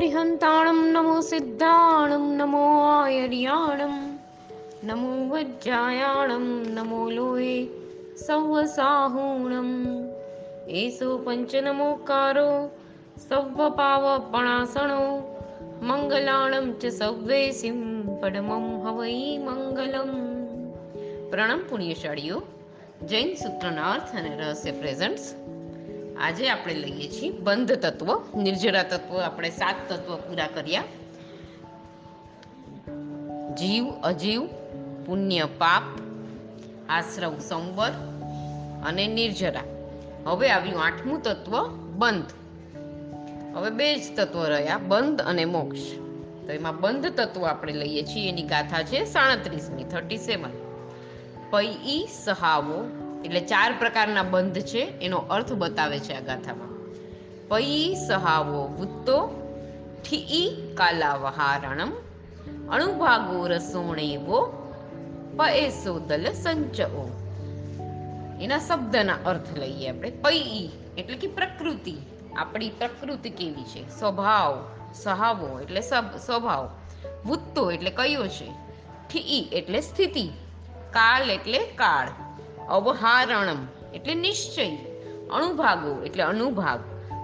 અરિહંતાણમ નમો સિદ્ધાણમ નમો આયર્યાણમ નમો વજ્જાયાણમ નમો લોહે સૌવસાહૂણમ એસો પંચનમોકારો સૌવપાવપણાસણો મંગલાણમ ચ સૌવેસિમ પડમમ હવૈ મંગલમ પ્રણમ પુણ્યશાળીઓ જૈન સૂત્રના અર્થ અને રહસ્ય પ્રેઝન્ટ્સ આજે આપણે લઈએ છીએ બંધ તત્વ, નિર્જરા તત્વ, આપણે સાત તત્વ પૂરા કર્યા. જીવ, અજીવ, પુણ્ય, પાપ, આશ્રવ, સંવર અને નિર્જરા. હવે આવ્યું આઠમું તત્વ, બંધ. હવે બે જ તત્વ રહ્યા, બંધ અને મોક્ષ. તો એમાં બંધ તત્વ આપણે લઈએ છીએ, એની ગાથા છે સાડત્રીસમી થર્ટી સેવન પૈ સહાવો એટલે ચાર પ્રકારના બંધ છે, એનો અર્થ બતાવે છે આ ગાથામાં. પૈ સહાવો વૃત્તો ઠી કાલાવહારણમ, અણુભાગો રસોણેવો પએસો દલ સંચઓ એના શબ્દના અર્થ લઈએ આપણે. પૈ એટલે કે પ્રકૃતિ. આપણી પ્રકૃતિ કેવી છે? સ્વભાવ, સહાવો એટલે સ્વભાવ. વૃત્તો એટલે કયો છે? ઠી એટલે સ્થિતિ. કાલ એટલે કાળ. અવહારણમ, એટલે નિશ્ચય, અણુભાગો એટલે અનુભાગ,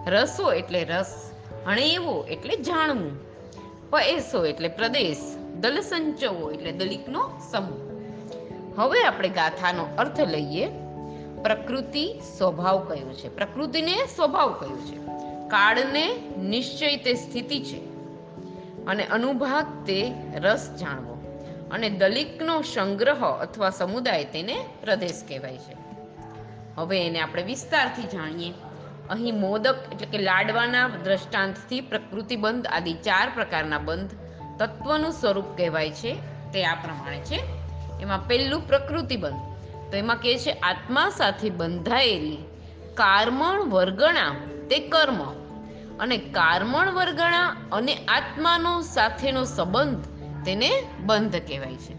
રસો એટલે રસ, હણેવો એટલે જાણવું પએસો એટલે પ્રદેશ, દલસંચવો એટલે દલિકનો સમૂહ. હવે આપણે ગાથાનો અર્થ લઈએ. પ્રકૃતિ સ્વભાવ કયો છે? પ્રકૃતિને સ્વભાવ કયો છે? કાળને નિશ્ચય તે સ્થિતિ છે. અને અનુભાગ તે રસ જાણવો. અને દલિકનો સંગ્રહ અથવા સમુદાય તેને પ્રદેશ કહેવાય છે. હવે એને આપણે વિસ્તારથી જાણીએ. અહીં મોદક એટલે કે લાડવાના દ્રષ્ટાંતથી પ્રકૃતિબંધ આદિ ચાર પ્રકારના બંધ તત્વનું સ્વરૂપ કહેવાય છે તે આ પ્રમાણે છે. એમાં પહેલું પ્રકૃતિબંધ. તો એમાં કહે છે, આત્મા સાથે બંધાયેલી કારમણ વર્ગણા તે કર્મ. અને કારમણ વર્ગણા અને આત્માનો સાથેનો સંબંધ તેને બંધ કહેવાય છે.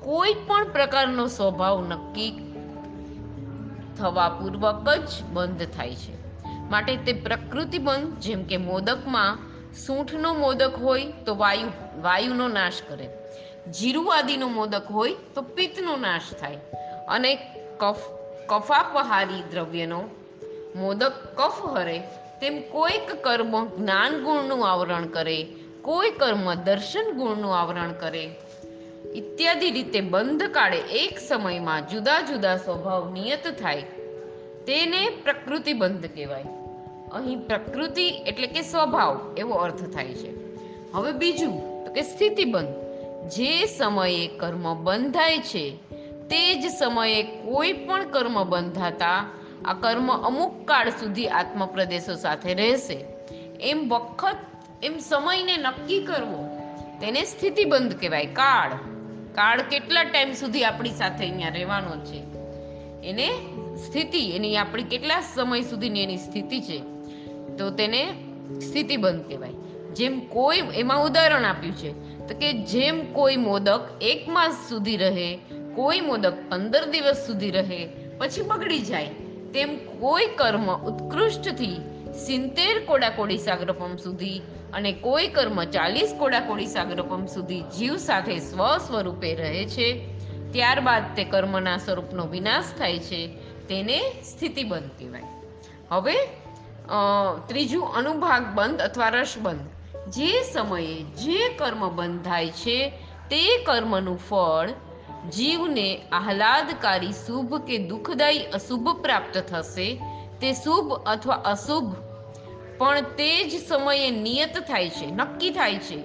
કોઈ પણ પ્રકારનો સ્વભાવ નક્કી થવા પૂર્વક જ બંધ થાય છે. માટે તે પ્રકૃતિ બંધ જેમ કે મોદકમાં સૂંઠનો મોદક હોય તો વાયુ, વાયુનો નાશ કરે. જીરું આદિનો મોદક હોય તો પિત્તનો નાશ થાય. અને કફ, કફાપહારી દ્રવ્યનો મોદક કફ હરે, તેમ કોઈક કર્મ જ્ઞાન ગુણનું આવરણ કરે કોઈ કર્મ દર્શન ગુણનું આવરણ કરે. ઇત્યાદિ રીતે બંધ કાળે એક સમયમાં જુદા જુદા સ્વભાવ નિયત થાય. તેને પ્રકૃતિ બંધ કહેવાય. અહીં પ્રકૃતિ એટલે કે સ્વભાવ, એવો અર્થ થાય છે. હવે બીજું, તો કે સ્થિતિબંધ જે સમયે કર્મ બંધાય છે, તે જ સમયે કોઈ પણ કર્મ બંધાતા, આ કર્મ અમુક કાળ સુધી આત્મપ્રદેશો સાથે રહેશે. એમ વખત એમ સમયને નક્કી કરવો, તેને સ્થિતિબંધ કહેવાય. કાળ. કાળ કેટલા ટાઈમ સુધી આપણી સાથે અહીંયા રહેવાનો છે? એને સ્થિતિ, એની આપણી કેટલા સમય સુધીની એની સ્થિતિ છે? તો તેને સ્થિતિબંધ કહેવાય. જેમ કોઈ, એમાં ઉદાહરણ આપ્યું છે, તો કે જેમ કોઈ મોદક એક માસ સુધી રહે, કોઈ મોદક પંદર દિવસ સુધી રહે, પછી બગડી જાય, તેમ કોઈ કર્મ ઉત્કૃષ્ટથી સિત્તેર કોડાકોડી સાગરપમ સુધી અને કોઈ કર્મ ચાલીસ કોડાકોડી સાગરપમ સુધી જીવ સાથે સ્વ સ્વરૂપે રહે છે, ત્યારબાદ તે કર્મના સ્વરૂપનો વિનાશ થાય છે, તેને સ્થિતિબંધ કહેવાય. હવે ત્રીજું અનુભાગ બંધ અથવા રસબંધ જે સમયે જે કર્મ બંધ થાય છે, તે કર્મનું ફળ જીવને આહલાદકારી શુભ કે દુઃખદાયી અશુભ પ્રાપ્ત થશે, તે શુભ અથવા અશુભ પણ તે જ સમયે નિયત થાય છે, નક્કી થાય છે.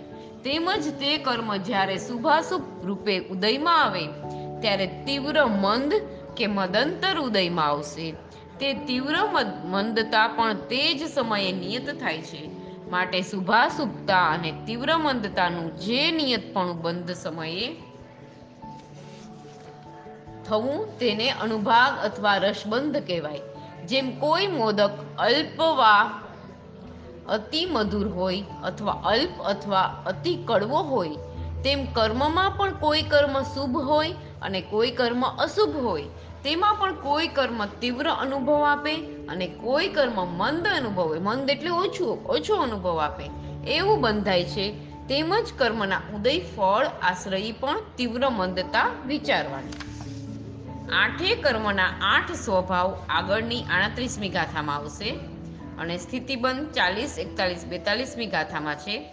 તેમજ તે કર્મ જ્યારે શુભાશુભ રૂપે ઉદયમાં આવે, ત્યારે તીવ્ર મંદ કે મદંતર ઉદયમાં આવશે. તે તીવ્ર મંદતા પણ તે જ સમયે નિયત થાય છે. માટે શુભાશુભતા અને તીવ્ર મંદતાનું જે નિયતપણું બંધ સમયે થવું તેને અનુભાગ અથવા રસબંધ કહેવાય. જેમ કોઈ મોદક અલ્પવા અતિ મધુર હોય અથવા અલ્પ અથવા અતિ કડવો હોય, તેમ કર્મમાં પણ કોઈ કર્મ શુભ હોય અને કોઈ કર્મ અશુભ હોય. તેમાં પણ કોઈ કર્મ તીવ્ર અનુભવ આપે અને કોઈ કર્મ મંદ અનુભવે મંદ એટલે ઓછું, ઓછો અનુભવ આપે. એવું બંધાય છે. તેમજ કર્મના ઉદય, ફળ, આશ્રયી પણ તીવ્ર મંદતા વિચારવાની. આઠે કર્મના આઠ સ્વભાવ આગળની આડત્રીસમી ગાથામાં આવશે. અને સ્થિતિબંધ ચાલીસ, એકતાલીસ, બેતાલીસમી ગાથામાં છે.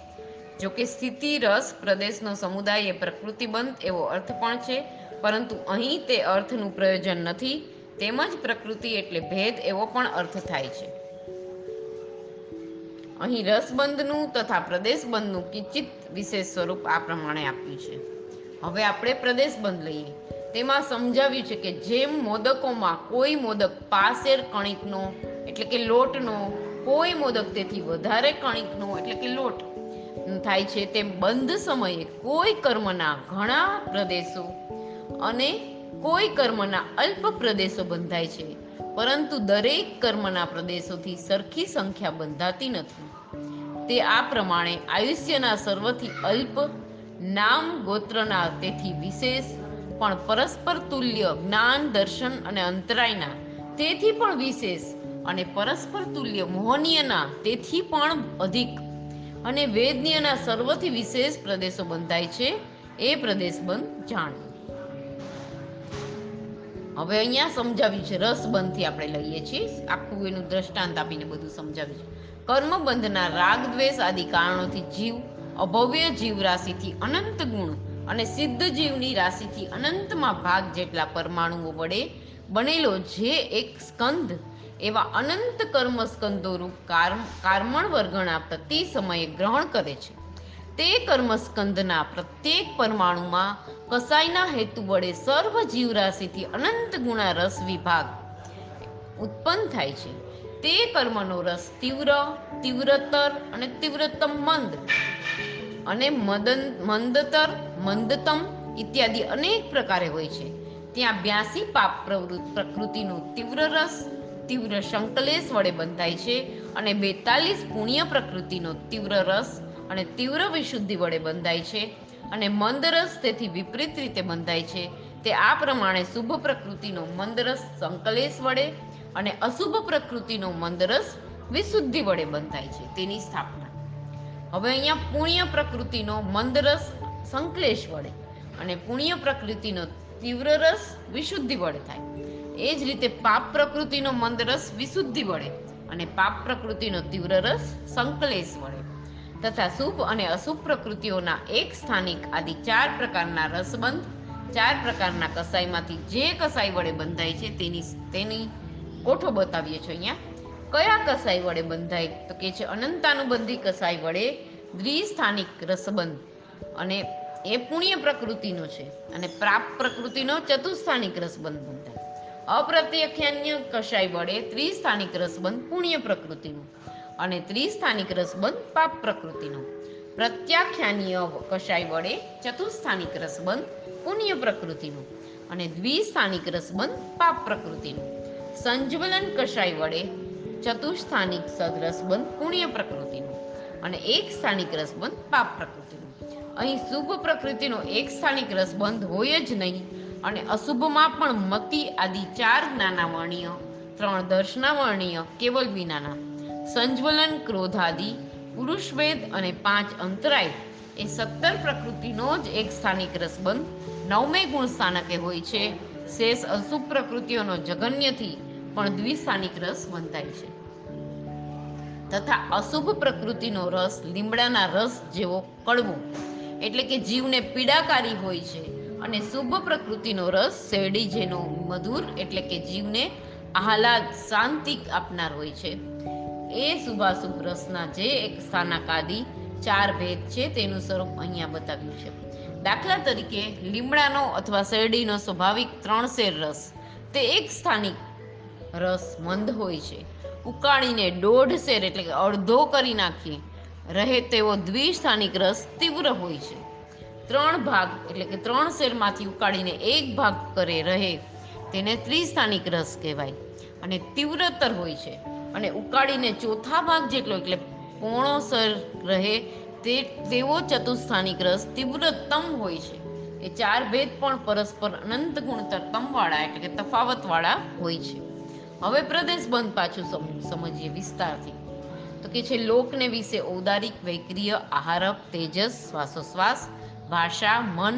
જો કે સ્થિતિ રસ પ્રદેશનો સમુદાય એ પ્રકૃતિબંધ એવો અર્થ પણ છે, પરંતુ અહીં તે અર્થનું પ્રયોજન નથી. તેમજ પ્રકૃતિ એટલે ભેદ એવો પણ અર્થ થાય છે. અહીં રસબંધનું તથા પ્રદેશબંધનું કિંચિત વિશેષ સ્વરૂપ આ પ્રમાણે આપ્યું છે. હવે આપણે પ્રદેશબંધ લઈએ. તેમાં સમજાવ્યું છે કે જેમ મોદકોમાં કોઈ મોદક પાસેર કણિકનો એટલે કે લોટનો કોઈ મોદક તેથી વધારે કણિકનો એટલે કે લોટ. થાય છે તેમ બંધ સમયે કોઈ કર્મના ઘણા પ્રદેશો અને કોઈ કર્મના અલ્પ પ્રદેશો બંધાય છે, પરંતુ દરેક કર્મના પ્રદેશોથી સરખી સંખ્યા બંધાતી નથી. તે આ પ્રમાણે આયુષ્યના સર્વથી અલ્પ, નામ ગોત્રના તેથી વિશેષ, પણ પરસ્પર તુલ્ય જ્ઞાન, દર્શન અને અંતરાયના તેથી પણ વિશેષ અને પરસ્પર તુલ્ય, મોહનીયના તેથી પણ અધિક. અને વેદનીયના સર્વથી વિશેષ પ્રદેશો બંધાય છે, એ પ્રદેશ બંધ જાણ હવે અહીંયા સમજાવ્યું છે, રસબંધથી આપણે લઈએ છીએ. આખું એનું દ્રષ્ટાંત આપીને બધું સમજાવ્યું છે. કર્મબંધના રાગ, દ્વેષ આદિ કારણોથી જીવ, અભવ્ય જીવ રાશિથી અનંત ગુણ અને સિદ્ધ જીવની રાશિથી અનંતમાં ભાગ જેટલા પરમાણુઓ વડે બનેલો જે એક સ્કંદ એવા અનંત કર્મ સ્કંદોરૂપ કાર્મ કાર્મણ વર્ગણા પ્રતિ સમયે ગ્રહણ કરે છે. તે કર્મસ્કંદના પ્રત્યેક પરમાણુમાં કસાયના હેતુ વડે સર્વ જીવરાશિથી અનંત ગુણા રસ વિભાગ ઉત્પન્ન થાય છે. તે કર્મનો રસ તીવ્ર, તીવ્રતર અને તીવ્રતમ મંદ અને મદન, મંદતર, મંદતમ ઇત્યાદિ અનેક પ્રકારે હોય છે. ત્યાં બ્યાસી પાપ પ્રવૃત્ત પ્રકૃતિનું તીવ્ર રસ તીવ્ર સંકલેશ વડે બંધાય છે અને બેતાલીસ પુણ્ય પ્રકૃતિનો તીવ્ર રસ અને તીવ્ર વિશુદ્ધિ વડે બંધાય છે અને મંદરસ તેથી વિપરીત રીતે બંધાય છે. તે આ પ્રમાણે શુભ પ્રકૃતિનો મંદરસ સંકલેશ વડે અને અશુભ પ્રકૃતિનો મંદરસ વિશુદ્ધિ વડે બંધાય છે. તેની સ્થાપના. હવે અહીંયા પુણ્ય પ્રકૃતિનો મંદરસ સંકલેશ વડે અને પુણ્ય પ્રકૃતિનો તીવ્ર રસ વિશુદ્ધિ વડે થાય. એ જ રીતે પાપ પ્રકૃતિનો મંદરસ વિશુદ્ધિ વડે અને પાપ પ્રકૃતિનો તીવ્ર રસ સંકલેશ વળે. તથા શુભ અને અશુભ પ્રકૃતિઓના એક સ્થાનિક આદિ ચાર પ્રકારના રસબંધ, ચાર પ્રકારના કસાઈમાંથી જે કસાઈ વડે બંધાય છે તેની તેની કોઠો બતાવીએ છીએ અહીંયા. કયા કસાઈ વડે બંધાય? તો કે છે અનંતાનુબંધી કસાઈ વડે દ્વિસ્થાનિક રસબંધ અને એ પુણ્ય પ્રકૃતિનો છે અને પ્રાપ પ્રકૃતિનો ચતુસ્થાનિક રસબંધ બંધાય. અપ્રત્યખ્યાન્ય કશાય વડે ત્રિસ્થાનિક રસબંધ પુણ્ય પ્રકૃતિનું અને ત્રિસ્થાનિક રસબંધ પાપ પ્રકૃતિનો. પ્રત્યાખ્યાનીય કશાય વડે ચતુસ્થાનિક રસબંધ પુણ્ય પ્રકૃતિનું અને દ્વિસ્થાનિક રસબંધ પાપ પ્રકૃતિનું. સંજ્વલન કશાય વડે ચતુસ્થાનિક સદરસબંધ પુણ્ય પ્રકૃતિનું અને એક સ્થાનિક રસબંધ પાપ પ્રકૃતિનું. અહીં શુભ પ્રકૃતિનો એક સ્થાનિક રસબંધ હોય જ નહીં અને અશુભમાં પણ મતિ આદિ ચાર જ્ઞાના વર્ણીય ત્રણ દર્શના વર્ણીય કેવલ વિનાના. સંજ્વલન, ક્રોધાદિ, પુરુષવેદ અને પાંચ અંતરાય એ સત્તર પ્રકૃતિનો જ એક સ્થાનિક રસબંધ. નવમે ગુણ સ્થાનકે હોય છે. શેષ અશુભ પ્રકૃતિઓનો જગન્યથી પણ દ્વિસ્થાનિક રસ બંધાય છે. તથા અશુભ પ્રકૃતિનો રસ લીમડાના રસ જેવો કડવો. એટલે કે જીવને પીડાકારી હોય છે. અને શુભ પ્રકૃતિનો રસ શેરડી જેનો મધુર એટલે કે જીવને આહલાદ શાંતિ આપનાર હોય છે. એ શુભાશુભ રસના જે એક સ્થાનાકાદી ચાર ભેદ છે તેનું સ્વરૂપ અહીંયા બતાવ્યું છે. દાખલા તરીકે લીમડાનો અથવા શેરડીનો સ્વાભાવિક ત્રણ શેર રસ, તે એક સ્થાનિક રસ મંદ હોય છે. ઉકાળીને દોઢ શેર એટલે કે અડધો કરી નાખીએ રહે તેવો દ્વિસ્થાનિક રસ તીવ્ર હોય છે. ત્રણ ભાગ, એટલે કે ત્રણ શેરમાંથી ઉકાળીને એક ભાગ કરે રહે, તેને ત્રિસ્થાનિક રસ કહેવાય. અને તીવ્રતર હોય છે. અને ઉકાળીને ચોથા ભાગ જેટલો, એટલે પોણો સર રહે, તે, તેવો ચતુસ્થાનિક રસ તીવ્રતમ હોય છે. એ ચાર ભેદ પણ પરસ્પર અનંત ગુણતરતમવાળા એટલે કે તફાવતવાળા હોય છે. હવે પ્રદેશ બંધ પાછું સમજીએ વિસ્તારથી. તો કે છે, લોકને વિશે ઔદારિક, વૈક્રિય, આહારક, તેજસ, શ્વાસોશ્વાસ ભાષા, મન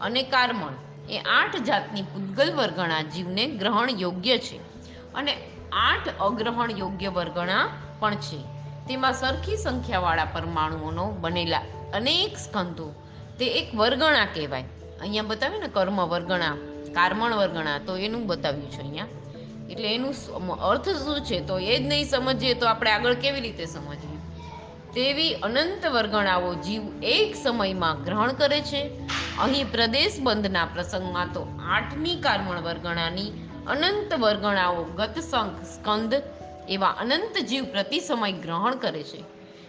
અને કાર્મણ એ આઠ જાતની પૂતગલ વર્ગણા જીવને ગ્રહણ યોગ્ય છે અને આઠ અગ્રહણ યોગ્ય વર્ગણા પણ છે. તેમાં સરખી સંખ્યાવાળા પરમાણુઓનો બનેલા અનેક સ્કંધો તે એક વર્ગણા કહેવાય. અહીંયા બતાવ્યું ને કર્મ વર્ગણા, કાર્મણ વર્ગણા, તો એનું બતાવ્યું છે અહીંયા. એટલે એનું અર્થ શું છે તો એ જ નહીં સમજીએ તો આપણે આગળ કેવી રીતે સમજીએ? તેવી અનંત વર્ગણાઓ જીવ એક સમયમાં ગ્રહણ કરે છે. અહીં પ્રદેશ બંધના પ્રસંગમાં તો આઠમી કારમણ વર્ગણાની અનંત વર્ગણાઓ ગતસંખ સ્કંદ એવા અનંત જીવ પ્રતિ સમય ગ્રહણ કરે છે.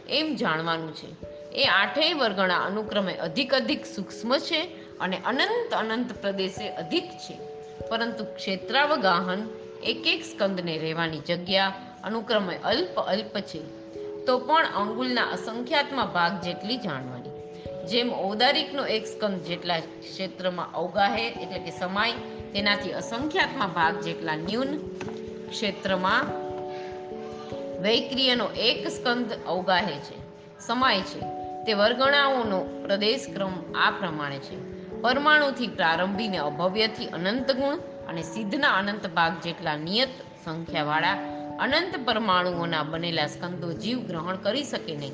એમ જાણવાનું છે. એ આઠેય વર્ગણા અનુક્રમે અધિક અધિક સૂક્ષ્મ છે અને અનંત અનંત પ્રદેશે અધિક છે. પરંતુ ક્ષેત્રાવગાહન એક એક સ્કંદને રહેવાની જગ્યા અનુક્રમે અલ્પ અલ્પ છે. તો પણ અંગુલના અસંખ્યાતમાં ભાગ જેટલી જાણવાની. જેમ ઔદારિકનો એક સ્કંદ જેટલા ક્ષેત્રમાં અવગાહે, એટલે કે સમાય, તેનાથી અસંખ્યાતમાં ભાગ જેટલા ન્યૂન ક્ષેત્રમાં વૈક્રિયનો એક સ્કંદ અવગાહે છે. સમાય છે. તે વર્ગણાઓનો પ્રદેશ ક્રમ આ પ્રમાણે છે. પરમાણુથી પ્રારંભીને અભવ્યથી અનંત ગુણ અને સિદ્ધના અનંત ભાગ જેટલા નિયત સંખ્યાવાળા અનંત પરમાણુઓના બનેલા સ્કંદો જીવ ગ્રહણ કરી શકે નહીં.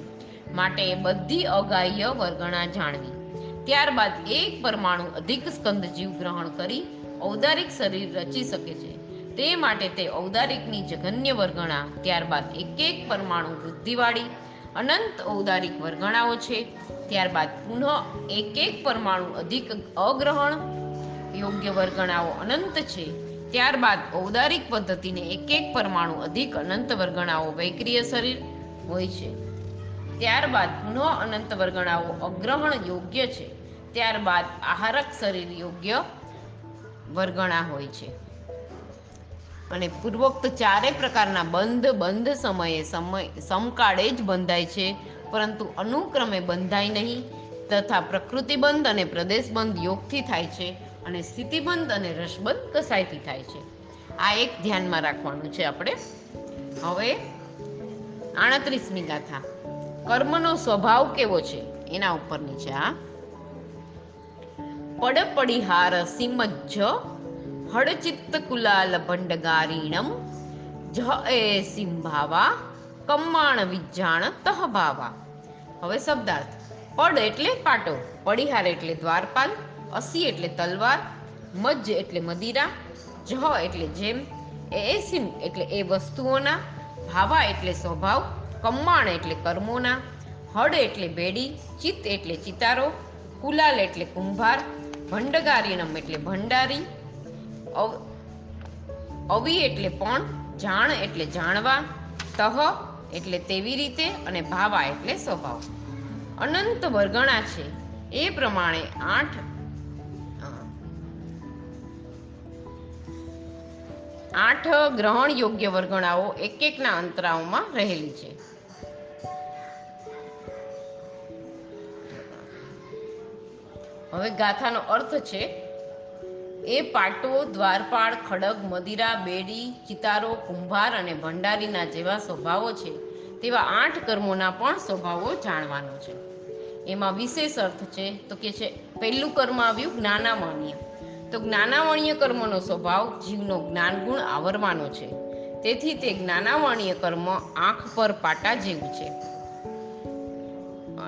માટે બધી અગાહ્ય વર્ગણા જાણવી. ત્યારબાદ એક પરમાણુ અધિક સ્કંદ જીવ ગ્રહણ કરી ઔદારિક શરીર રચી શકે છે. તે માટે તે ઔદારિકની જઘન્ય વર્ગણા. ત્યારબાદ એક એક પરમાણુ વૃદ્ધિવાળી, અનંત ઔદારિક વર્ગણાઓ છે. ત્યારબાદ પુનઃ એક એક પરમાણુ અધિક અગ્રહણ. યોગ્ય વર્ગણાઓ અનંત છે. ત્યારબાદ ઔદારિક પદ્ધતિને એક એક પરમાણુ અધિક અનંત વર્ગણાઓ વૈક્રિય શરીર હોય છે. ત્યારબાદ પુનઃ અનંત વર્ગણાઓ અગ્રહણ યોગ્ય છે. ત્યારબાદ આહારક શરીર યોગ્ય વર્ગણા હોય છે. અને પૂર્વોક્ત ચારે પ્રકારના બંધ બંધ સમયે સમય, સમકાળે જ બંધાય છે. પરંતુ અનુક્રમે બંધાય નહીં. તથા પ્રકૃતિબંધ અને પ્રદેશબંધ યોગથી થાય છે. અને સ્થિતિબંધ અને રસબંધ કસાયથી થાય છે. આ એક ધ્યાનમાં રાખવાનું છે આપણે. હવે આડત્રીસમી ગાથા. કર્મનો સ્વભાવ કેવો છે? એના ઉપરની છે આ પડપડિહાર સિમજ્જ હડચિત્ત કુલાલ ભંડગારીણમ, જ એ સિંભાવા, કમ્માણ વિજાણ તહભાવા. હવે શબ્દાર્થ. પડ એટલે પાટો, પડિહાર એટલે દ્વારપાલ અસી એટલે તલવાર, મજ્જ એટલે મદિરા, જહ એટલે જેમ એસિમ એટલે એ વસ્તુઓના, ભાવા એટલે સ્વભાવ, કમ્માણ એટલે કર્મોના, હડ એટલે બેડી, ચિત્ત એટલે ચિતારો, કુલાલ એટલે કુંભાર, ભંડગારીનમ એટલે ભંડારી, અવ- અવી એટલે પણ, જાણ એટલે જાણવા, તહ એટલે તેવી રીતે અને ભાવા એટલે સ્વભાવ. અનંત વર્ગણા છે. એ પ્રમાણે આઠ આઠ ગ્રહણ યોગ્ય વર્ગણાઓ એક એકના અંતરાઓમાં રહેલી છે. હવે ગાથાનો અર્થ છે, એ પાટો, દ્વારપાળ, ખડગ, મદિરા, બેડી, ચિતારો, કુંભાર અને ભંડારીના જેવા સ્વભાવો છે. તેવા આઠ કર્મોના પણ સ્વભાવો જાણવાનો છે. એમાં વિશેષ અર્થ છે, તો કે છે, પહેલું કર્મ આવ્યું જ્ઞાનામણીય તો જ્ઞાનાવણીય કર્મનો સ્વભાવ જીવનો જ્ઞાન ગુણ આવરવાનો છે. તેથી તે જ્ઞાનાવણીય કર્મ આંખ પર પાટા જેવું છે.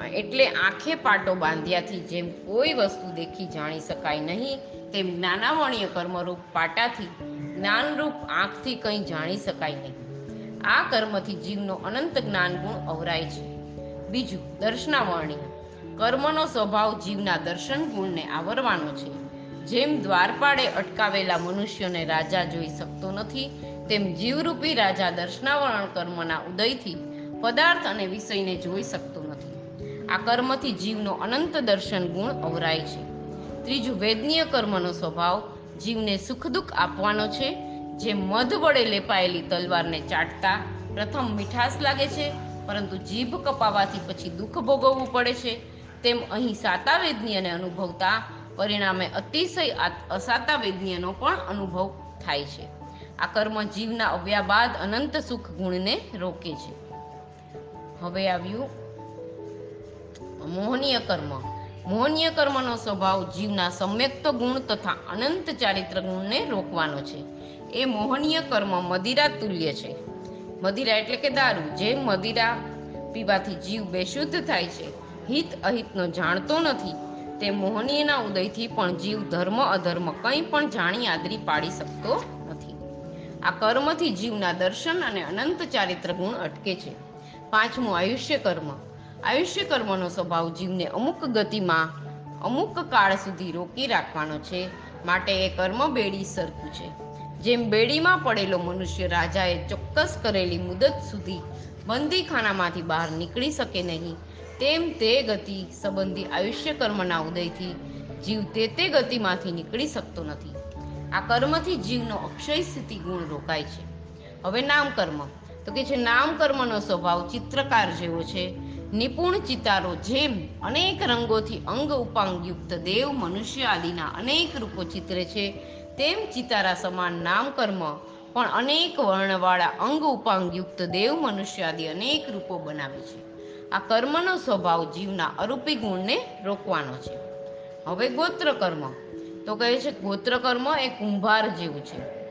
એટલે આંખે પાટો બાંધ્યાથી જેમ કોઈ વસ્તુ દેખી જાણી શકાય નહીં, તેમ જ્ઞાનાવણીય કર્મરૂપ પાટાથી જ્ઞાનરૂપ આંખથી કંઈ જાણી શકાય નહીં. આ કર્મથી જીવનો અનંત જ્ઞાન ગુણ અવરાય છે. બીજું, દર્શનાવર્ણીય. કર્મનો સ્વભાવ જીવના દર્શન ગુણને આવરવાનો છે. જેમ દ્વારપાળે અટકાવેલા મનુષ્યોને રાજા જોઈ શકતો નથી, તેમ જીવરૂપી રાજા દર્શનાવરણ કર્મના ઉદયથી પદાર્થ અને વિષયને જોઈ શકતો નથી. આ કર્મથી જીવનો અનંત દર્શન ગુણ અવરાય છે. ત્રીજું વેદનીય કર્મનો સ્વભાવ જીવને સુખ દુઃખ આપવાનો છે. જે મધ વડે લેપાયેલી તલવારને ચાટતા પ્રથમ મીઠાશ લાગે છે, પરંતુ જીભ કપાવાથી પછી દુઃખ ભોગવવું પડે છે. તેમ અહીં સાતા અને અનુભવતા પરિણામે અતિશય અસાતા વેદનીયનો પણ અનુભવ થાય છે. આ કર્મ જીવના અવ્યા બાદ અનંત સુખ ગુણને રોકે છે. હવે આવ્યું મોહનીય કર્મ. મોહનીય કર્મનો સ્વભાવ જીવના સમ્યક્ત ગુણ તથા અનંત ચારિત્ર ગુણને રોકવાનો છે. એ મોહનીય કર્મ મદિરા તુલ્ય છે. મદિરા એટલે કે દારૂ. જે મદિરા પીવાથી જીવ બેશુદ્ધ થાય છે. હિત અહિતનો જાણતો નથી. તે મોહનીયના ઉદયથી પણ જીવ, ધર્મ, અધર્મ કંઈ પણ જાણી આદરી પાડી શકતો નથી. આ કર્મથી જીવના દર્શન અને અનંત ચારિત્ર ગુણ અટકે છે. પાંચમું, આયુષ્ય કર્મ. આયુષ્ય કર્મનો સ્વભાવ જીવને અમુક ગતિમાં, અમુક કાળ સુધી રોકી રાખવાનો છે. માટે એ કર્મ બેડી સરખું છે. જેમ બેડીમાં પડેલો મનુષ્ય રાજાએ ચોક્કસ કરેલી મુદત સુધી બંદીખાનામાંથી બહાર નીકળી શકે નહીં તેમ તે ગતિ સંબંધી આયુષ્ય કર્મના ઉદયથી જીવ તે તે ગતિમાંથી નીકળી શકતો નથી. આ કર્મથી જીવનો અક્ષય સ્થિતિ ગુણ રોકાય છે. હવે નામ કર્મ. તો કે છે, નામ કર્મનો સ્વભાવ ચિત્રકાર જેવો છે. નિપુણ ચિતારો જેમ અનેક રંગોથી અંગ ઉપાંગયુક્ત દેવ મનુષ્ય આદિના અનેક રૂપો ચિત્રે છે, તેમ ચિતારા સમાન નામ કર્મ પણ અનેક વર્ણવાળા અંગ ઉપાંગયુક્ત દેવ મનુષ્ય આદિ અનેક રૂપો બનાવે છે. આ કર્મનો સ્વભાવ જીવના અરૂપી ગુણને રોકવાનો છે. હવે ગોત્ર કર્મ. તો કહે છે, ગોત્ર કર્મ એ કુંભાર જેવું છે.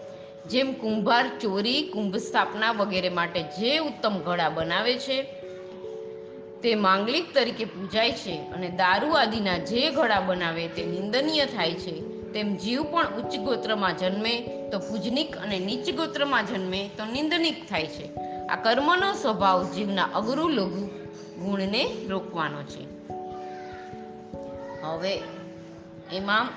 જેમ કુંભાર ચોરી, કુંભ સ્થાપના વગેરે માટે જે ઉત્તમ ઘડા બનાવે છે, તે માંગલિક તરીકે પૂજાય છે અને દારૂ આદિના જે ઘડા બનાવે તે નિંદનીય થાય છે, તેમ જીવ પણ ઉચ્ચ ગોત્રમાં જન્મે તો પૂજનિક અને નીચ ગોત્રમાં જન્મે તો નિંદનિક થાય છે. આ કર્મનો સ્વભાવ જીવના અઘરું લઘુ ગુણને રોકવાનો છે. હવે એમાં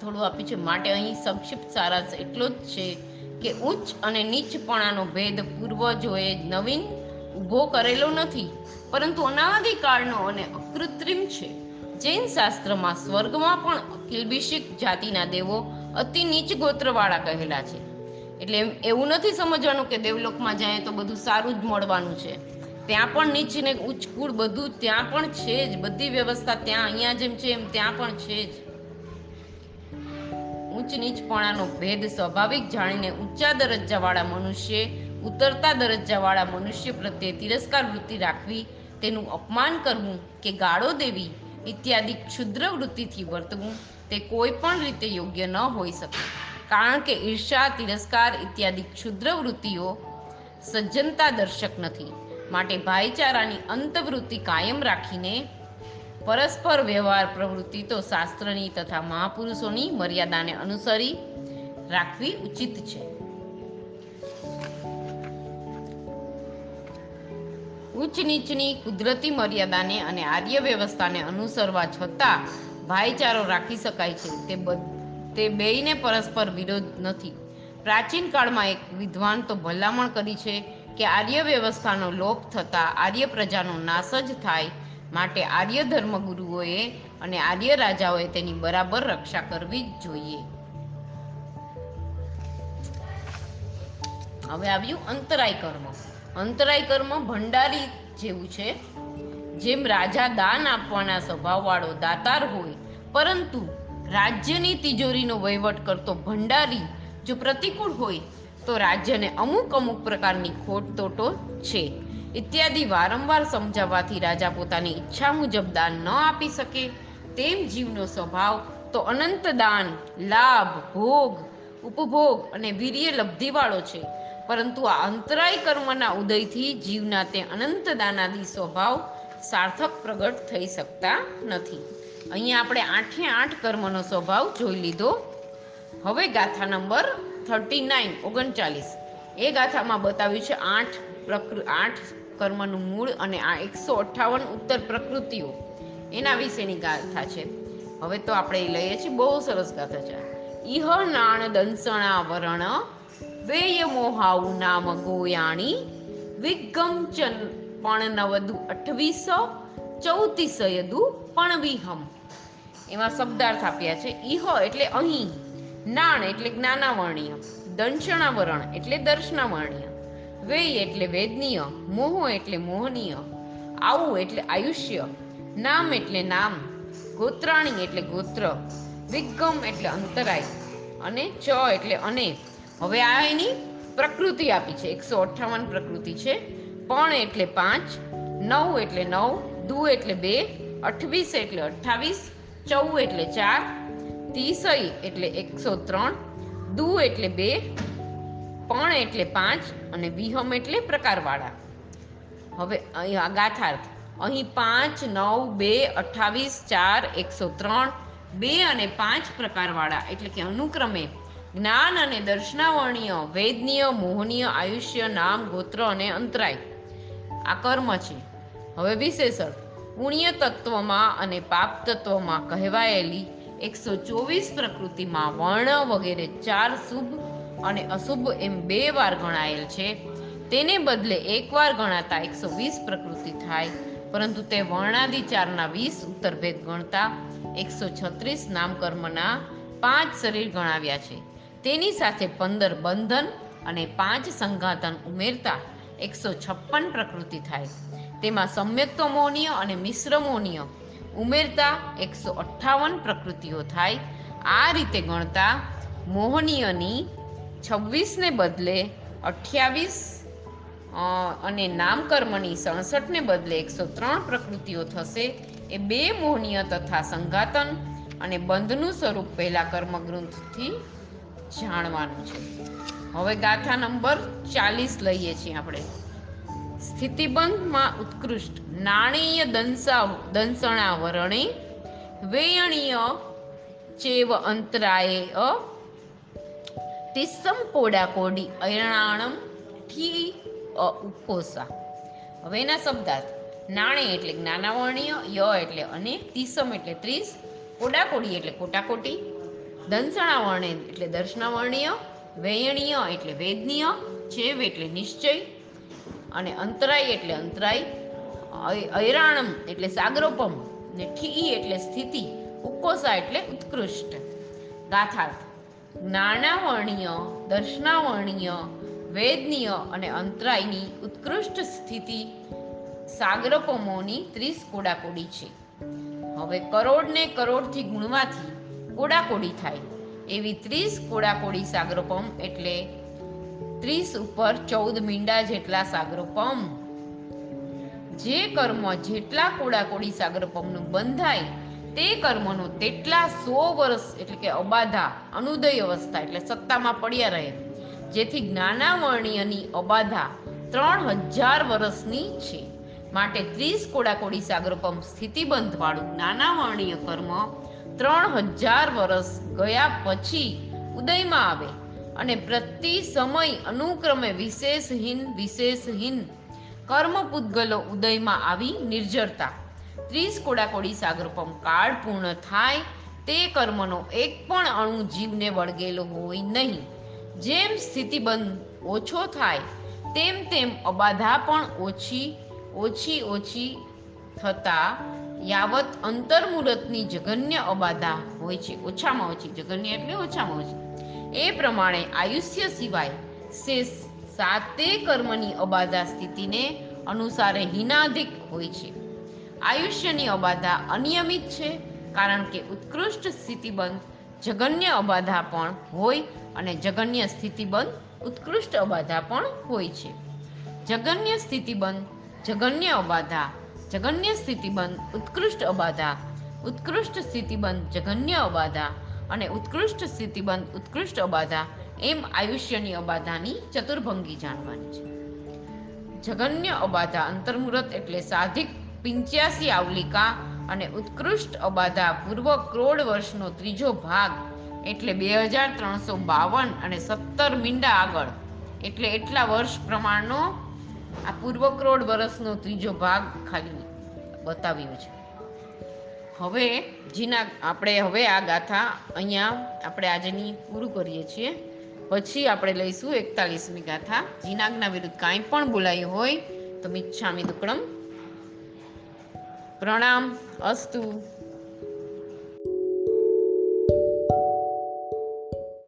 થોડું આપ્યું છે, માટે અહીં સંક્ષિપ્ત સારાંશ એટલો જ છે કે ઉચ્ચ અને નીચપણાનો ભેદ પૂર્વજોએ નવીન ઊભો કરેલો નથી, પરંતુ અનાદિકાળનો અને અકૃત્રિમ છે. જૈન શાસ્ત્રમાં સ્વર્ગમાં પણ કિલ્બિશિક જાતિના દેવો અતિ નીચ ગોત્રવાળા કહેલા છે. એટલે એવું નથી સમજવાનું કે દેવલોકમાં જાય તો બધું સારું જ મળવાનું છે. ત્યાં પણ નીચ ને ઉચ્ચ કુળ બધું ત્યાં પણ છે જ. બધી વ્યવસ્થા ત્યાં અહીંયા જેમ છે એમ ત્યાં પણ છે જ. ઉચ્ચ નીચપણાનો ભેદ સ્વાભાવિક જાણીને ઊંચા દરજ્જાવાળા મનુષ્ય, ઉતરતા દરજ્જાવાળા મનુષ્ય પ્રત્યે તિરસ્કાર વૃત્તિ રાખવી, તેનું અપમાન કરવું કે ગાળો દેવી ઇત્યાદિ ક્ષુદ્ર વૃત્તિથી વર્તવું તે કોઈ પણ રીતે યોગ્ય ન હોઈ શકે. કારણ કે ઈર્ષા તિરસ્કાર ઇત્યાદિ ક્ષુદ્ર વૃત્તિઓ સજ્જનતા દર્શક નથી. માટે ભાઈચારાની અંતવૃત્તિ કાયમ રાખીને પરસ્પર વ્યવહાર પ્રવૃત્તિ તો શાસ્ત્રની તથા મહાપુરુષોની મર્યાદાને અનુસરી રાખવી ઉચિત છે. ઉચ્ચ નીચની કુદરતી મર્યાદાને અને આર્ય વ્યવસ્થાને અનુસરવા છતાં ભાઈચારો રાખી શકાય છે. તે તે બેયને પરસ્પર વિરોધ નથી. પ્રાચીન કાળમાં એક વિદ્વાન તો ભલામણ કરી છે કે આર્ય વ્યવસ્થાનો લોપ થતાં આર્ય પ્રજાનો નાશ જ થાય માટે આર્ય ધર્મગુરુઓએ અને આર્ય રાજાઓએ તેની બરાબર રક્ષા કરવી જ જોઈએ. હવે આવ્યું અંતરાય કર્મ અંતરાય કર્મ ભંડારી જેવું છે. જેમ રાજા દાન આપવાના સ્વભાવવાળો દાતાર હોય, પરંતુ રાજ્યની તિજોરીનો વહીવટ કરતો ભંડારી જો પ્રતિકૂળ હોય તો રાજ્યને અમુક અમુક પ્રકારની ખોટ તોટો છે. ઇત્યાદિ વારંવાર સમજાવવાથી રાજા પોતાની ઈચ્છા મુજબ દાન ન આપી શકે. તેમ જીવનો સ્વભાવ તો અનંત દાન, લાભ, ભોગ, ઉપભોગ અને વીર્ય લબ્ધિવાળો છે. પરંતુ આ અંતરાય કર્મના ઉદયથી જીવના તે અનંત દાનાદી સ્વભાવ સાર્થક પ્રગટ થઈ શકતા નથી. અહીંયા આપણે આઠે આઠ કર્મનો સ્વભાવ જોઈ લીધો. હવે ગાથા નંબર થર્ટી નાઇન, ઓગણચાલીસ. એ ગાથામાં બતાવ્યું છે આઠ પ્રકૃ, આઠ કર્મનું મૂળ અને આ એકસો અઠ્ઠાવન ઉત્તર પ્રકૃતિઓ. એના વિશેની ગાથા છે. હવે તો આપણે એ લઈએ છીએ, બહુ સરસ ગાથા છે. ઇહ નાણ દંસણા વરણ, વેય મોહાઉ નામ ગોયાણી, વિગમ ચન પણ નવદુ અઠવીસો ચૌતીસ યદુ પણ વિહમ. એમાં શબ્દાર્થ આપ્યા છે. ઇહ એટલે અહીં. નાણ એટલે જ્ઞાનાવર્ણ્ય, દંશણાવરણ એટલે દર્શનાવર્ણ્ય, વેય એટલે વેદનીય, મોહ એટલે મોહનીય, આવું એટલે આયુષ્ય, નામ એટલે નામ, ગોત્રાણી એટલે ગોત્ર, વિગમ એટલે અંતરાય અને ચ એટલે અને હવે આ એની પ્રકૃતિ આપી છે. એકસો અઠ્ઠાવન પ્રકૃતિ છે. પણ એટલે પાંચ, નવ એટલે નવ, દુ એટલે બે, અઠવીસ એટલે અઠ્ઠાવીસ ચૌ એટલે ચાર તીસઈ એટલે એકસો ત્રણ, દુ એટલે બે, પણ એટલે પાંચ અને વિહમ એટલે પ્રકારવાળા. હવે આ ગાથાર્થ. અહીં પાંચ, નવ, બે અઠ્ઠાવીસ ચાર, એકસો ત્રણ, બે અને પાંચ પ્રકારવાળા. એટલે કે અનુક્રમે જ્ઞાન અને દર્શનાવર્ણીય, વેદનીય, મોહનીય, આયુષ્ય, નામ, ગોત્ર અને અંતરાય. આ કર્મ છે. હવે વિશેષણ. પુણ્ય તત્વમાં અને પાપ તત્વમાં કહેવાયેલી એકસો ચોવીસ પ્રકૃતિમાં વર્ણ વગેરે ચાર શુભ અને અશુભ એમ બે વાર ગણાયેલ છે. તેને બદલે એકવાર ગણાતા એકસો વીસ પ્રકૃતિ થાય, પરંતુ તે વર્ણાદિ ચારના વીસ ઉત્તરભેદ ગણતા એકસો છત્રીસ નામકર્મના પાંચ શરીર ગણાવ્યા છે. તેની સાથે પંદર બંધન અને પાંચ સંઘાતન ઉમેરતા એકસો છપ્પન પ્રકૃતિ થાય. તેમાં સમ્યક્તમોનીય અને મિશ્રમોનીય ઉમેરતા એકસો અઠ્ઠાવન પ્રકૃતિઓ થાય, આ રીતે ગણતા મોહનીયની છવ્વીસને બદલે અઠ્યાવીસ અને નામકર્મની સડસઠને બદલે એકસો ત્રણ પ્રકૃતિઓ થશે. એ બે મોહનીય તથા સંઘાતન અને બંધનું સ્વરૂપ પહેલા કર્મગ્રંથથી જાણવાનું છે. હવે ગાથા નંબર ચાલીસ લઈએ છીએ આપણે. સ્થિતિબંધમાં ઉત્કૃષ્ટ. નાણેય દંસા દંસણાવરણે, વેયણીય ચેવ અંતરાય અ કોડા કોડી, અયણાણમ ઠી અ ઉપોસા. હવે એના શબ્દાર્થ. નાણે એટલે જ્ઞાનાવર્ણીય, ય એટલે અને તીસમ એટલે ત્રીસ કોડાકોડી એટલે કોટાકોટી દંસણાવર્ણે એટલે દર્શનાવર્ણીય, વેયણીય એટલે વેદનીય, ચેવ એટલે નિશ્ચય અને અંતરાય એટલે અંતરાય ઐરાણમ એટલે સાગરોપમ, ને ઠી એટલે સ્થિતિ, ઉકોસા એટલે ઉત્કૃષ્ટ. ગાથાર્થ, જ્ઞાનાવર્ણીય, દર્શનાવર્ણીય, વેદનીય અને અંતરાયની ઉત્કૃષ્ટ સ્થિતિ સાગરપમોની ત્રીસ કોડાકોડી છે. હવે કરોડને કરોડથી ગુણવાથી કોડાકોડી થાય. એવી ત્રીસ કોડાકોડી સાગરોપમ એટલે ત્રીસ ઉપર ચૌદ મીંડા જેટલા સાગરોપમ જે કર્મ જેટલા કોડાકોડી સાગરપમનું બંધાય તે કર્મનો તેટલા સો વર્ષ એટલે કે અબાધા અનુદય અવસ્થા એટલે સત્તામાં પડ્યા રહે. જેથી જ્ઞાનાવર્ણીયની અબાધા ત્રણ હજાર વર્ષની છે. માટે ત્રીસ કોડાકોડી સાગરપમ સ્થિતિબંધવાળું જ્ઞાનાવર્ણીય કર્મ ત્રણ હજાર વર્ષ ગયા પછી ઉદયમાં આવે. અને પ્રતિ સમય અનુક્રમે વિશેષહીન વિશેષહીન કર્મ પૂતગલો ઉદયમાં આવી નિર્જરતા. ત્રીસ કોડાકોડી સાગરપમ કાળ પૂર્ણ થાય. તે કર્મનો એક પણ અણુ જીવને વળગેલો હોય નહીં. જેમ સ્થિતિબંધ ઓછો થાય, તેમ તેમ અબાધા પણ ઓછી ઓછી ઓછી થતા યાવત અંતર્મુહૂર્તની જગન્ય અબાધા હોય છે. ઓછામાં ઓછી જગન્ય એટલે ઓછામાં ઓછી. એ પ્રમાણે આયુષ્ય સિવાય શેષ સાતે કર્મની અબાધા સ્થિતિને અનુસારે હિનાધિક હોય છે. આયુષ્યની અબાધા અનિયમિત છે, કારણ કે ઉત્કૃષ્ટ સ્થિતિબંધ જગન્ય અબાધા પણ હોય અને જગન્ય સ્થિતિબંધ ઉત્કૃષ્ટ અબાધા પણ હોય છે. જગન્ય સ્થિતિબંધ, જગન્ય અબાધા, જગન્ય સ્થિતિબંધ, ઉત્કૃષ્ટ અબાધા, ઉત્કૃષ્ટ સ્થિતિબંધ, જગન્ય અબાધા અને ઉત્કૃષ્ટ સ્થિતિબંધ ઉત્કૃષ્ટ અબાધા, એમ આયુષ્યની અબાધાની ચતુર્ભંગી જાણવાની છે. જગન્ય અબાધા અંતર્મુહૂર્ત એટલે સાધિક પિંચ્યાસી આવલિકા અને ઉત્કૃષ્ટ અબાધા પૂર્વ ક્રોડ વર્ષનો ત્રીજો ભાગ એટલે બે હજાર ત્રણસો બાવન અને સત્તર મીંડા આગળ એટલે એટલા વર્ષ પ્રમાણનો આ પૂર્વ ક્રોડ વર્ષનો ત્રીજો ભાગ ખાલી બતાવ્યો છે. હવે જીના આપણે હવે આ ગાથા અહીંયા આપણે આજની પૂરું કરીએ છીએ. પછી આપણે લઈશું એકતાલીસમી ગાથા. જીનાગના વિરુદ્ધ કાંઈ પણ બોલાયું હોય તો મિચ્છામી દુકડમ. પ્રણામ અસ્તુ.